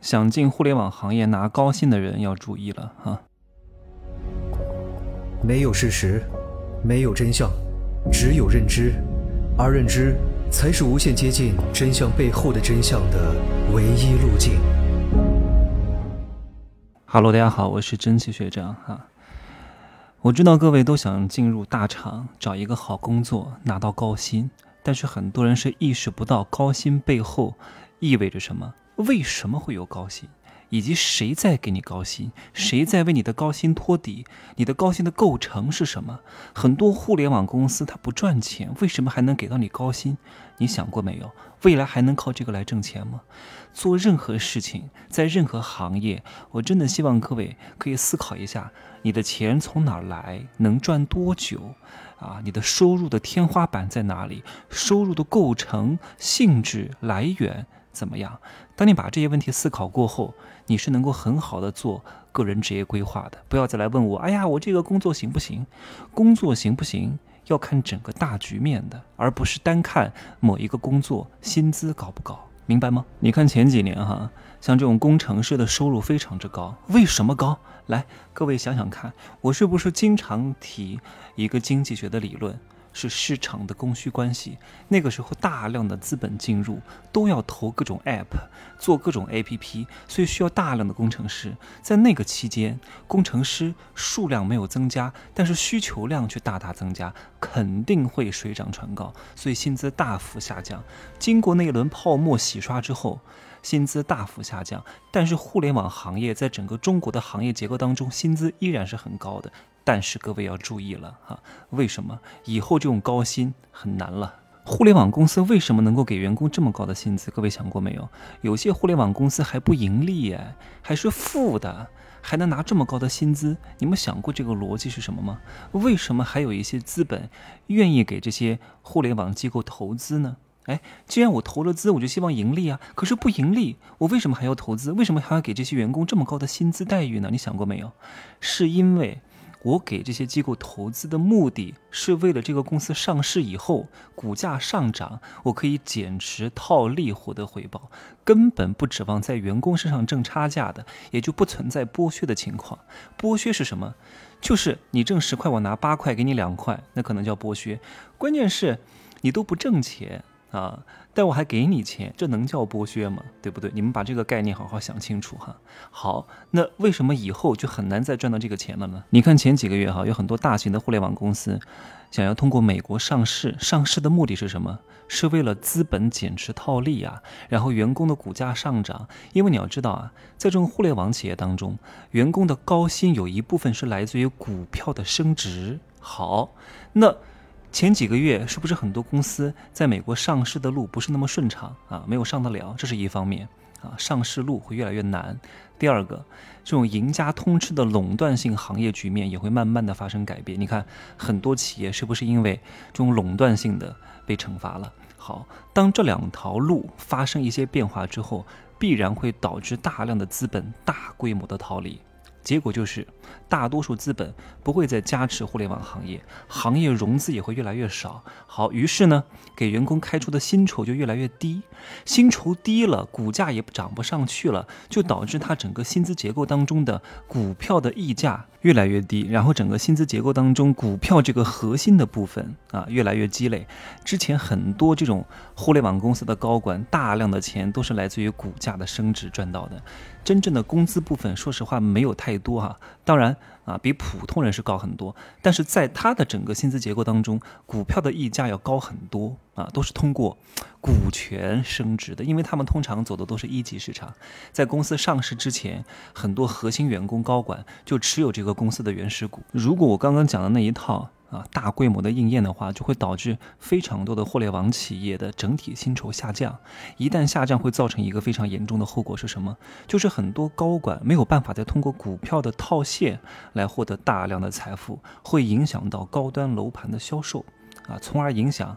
想进互联网行业拿高薪的人要注意了哈。没有事实，没有真相，只有认知，而认知才是无限接近真相背后的真相的唯一路径。哈喽，大家好，我是蒸汽学长哈。我知道各位都想进入大厂，找一个好工作，拿到高薪，但是很多人是意识不到高薪背后意味着什么。为什么会有高薪，以及谁在给你高薪，谁在为你的高薪托底？你的高薪的构成是什么？很多互联网公司它不赚钱，为什么还能给到你高薪？你想过没有？未来还能靠这个来挣钱吗？做任何事情，在任何行业，我真的希望各位可以思考一下：你的钱从哪儿来？能赚多久？啊，你的收入的天花板在哪里？收入的构成、性质、来源？怎么样？当你把这些问题思考过后，你是能够很好的做个人职业规划的。不要再来问我，哎呀，我这个工作行不行？工作行不行，要看整个大局面的，而不是单看某一个工作薪资高不高，明白吗？你看前几年哈，像这种工程师的收入非常之高，为什么高？来，各位想想看，我是不是经常提一个经济学的理论？是市场的供需关系。那个时候，大量的资本进入，都要投各种 App，做各种 APP，所以需要大量的工程师。在那个期间，工程师数量没有增加，但是需求量却大大增加，肯定会水涨船高，所以薪资大幅下降。经过那一轮泡沫洗刷之后，薪资大幅下降，但是互联网行业在整个中国的行业结构当中，薪资依然是很高的。但是各位要注意了哈，为什么以后这种高薪很难了？互联网公司为什么能够给员工这么高的薪资？各位想过没有？有些互联网公司还不盈利耶，还是负的，还能拿这么高的薪资？你们想过这个逻辑是什么吗？为什么还有一些资本愿意给这些互联网机构投资呢？哎，既然我投了资，我就希望盈利啊。可是不盈利，我为什么还要投资？为什么还要给这些员工这么高的薪资待遇呢？你想过没有？是因为。我给这些机构投资的目的是为了这个公司上市以后股价上涨，我可以减持套利获得回报，根本不指望在员工身上挣差价的，也就不存在剥削的情况。剥削是什么？就是你挣十块，我拿八块给你两块，那可能叫剥削。关键是，你都不挣钱。啊！但我还给你钱，这能叫剥削吗？对不对？你们把这个概念好好想清楚哈。好，那为什么以后就很难再赚到这个钱了呢？你看前几个月哈，有很多大型的互联网公司想要通过美国上市，上市的目的是什么？是为了资本减持套利啊，然后员工的股价上涨。因为你要知道啊，在这种互联网企业当中，员工的高薪有一部分是来自于股票的升值。好，那。前几个月是不是很多公司在美国上市的路不是那么顺畅啊？没有上得了，这是一方面啊，上市路会越来越难。第二个，这种赢家通吃的垄断性行业局面也会慢慢的发生改变。你看，很多企业是不是因为这种垄断性的被惩罚了？好，当这两条路发生一些变化之后，必然会导致大量的资本大规模的逃离。结果就是，大多数资本不会再加持互联网行业，行业融资也会越来越少。好，于是呢，给员工开出的薪酬就越来越低，薪酬低了，股价也涨不上去了，就导致它整个薪资结构当中的股票的溢价越来越低，然后整个薪资结构当中股票这个核心的部分啊越来越积累。之前很多这种互联网公司的高管，大量的钱都是来自于股价的升值赚到的。真正的工资部分，说实话没有太多哈。当然啊，比普通人是高很多，但是在他的整个薪资结构当中，股票的溢价要高很多啊，都是通过股权升值的。因为他们通常走的都是一级市场，在公司上市之前，很多核心员工高管就持有这个公司的原始股。如果我刚刚讲的那一套。啊，大规模的应验的话，就会导致非常多的互联网企业的整体薪酬下降。一旦下降，会造成一个非常严重的后果是什么？就是很多高管没有办法再通过股票的套现来获得大量的财富，会影响到高端楼盘的销售，啊，从而影响。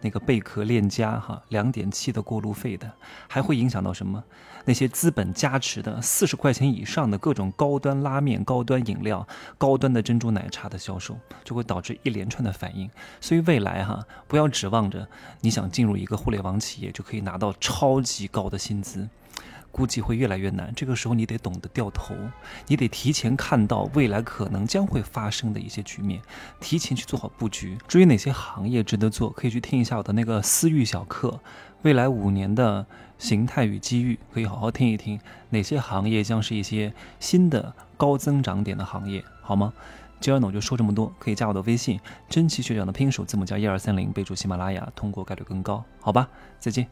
那个贝壳链家哈，两点七的过路费的，还会影响到什么？那些资本加持的四十块钱以上的各种高端拉面、高端饮料、高端的珍珠奶茶的销售，就会导致一连串的反应。所以未来哈，不要指望着你想进入一个互联网企业就可以拿到超级高的薪资。估计会越来越难。这个时候你得懂得掉头，你得提前看到未来可能将会发生的一些局面，提前去做好布局。至于哪些行业值得做，可以去听一下我的那个私域小课，未来五年的形态与机遇，可以好好听一听哪些行业将是一些新的高增长点的行业，好吗？今儿呢我就说这么多，可以加我的微信，真奇学长的拼手字母加一二三零，备注喜马拉雅，通过概率更高，好吧？再见。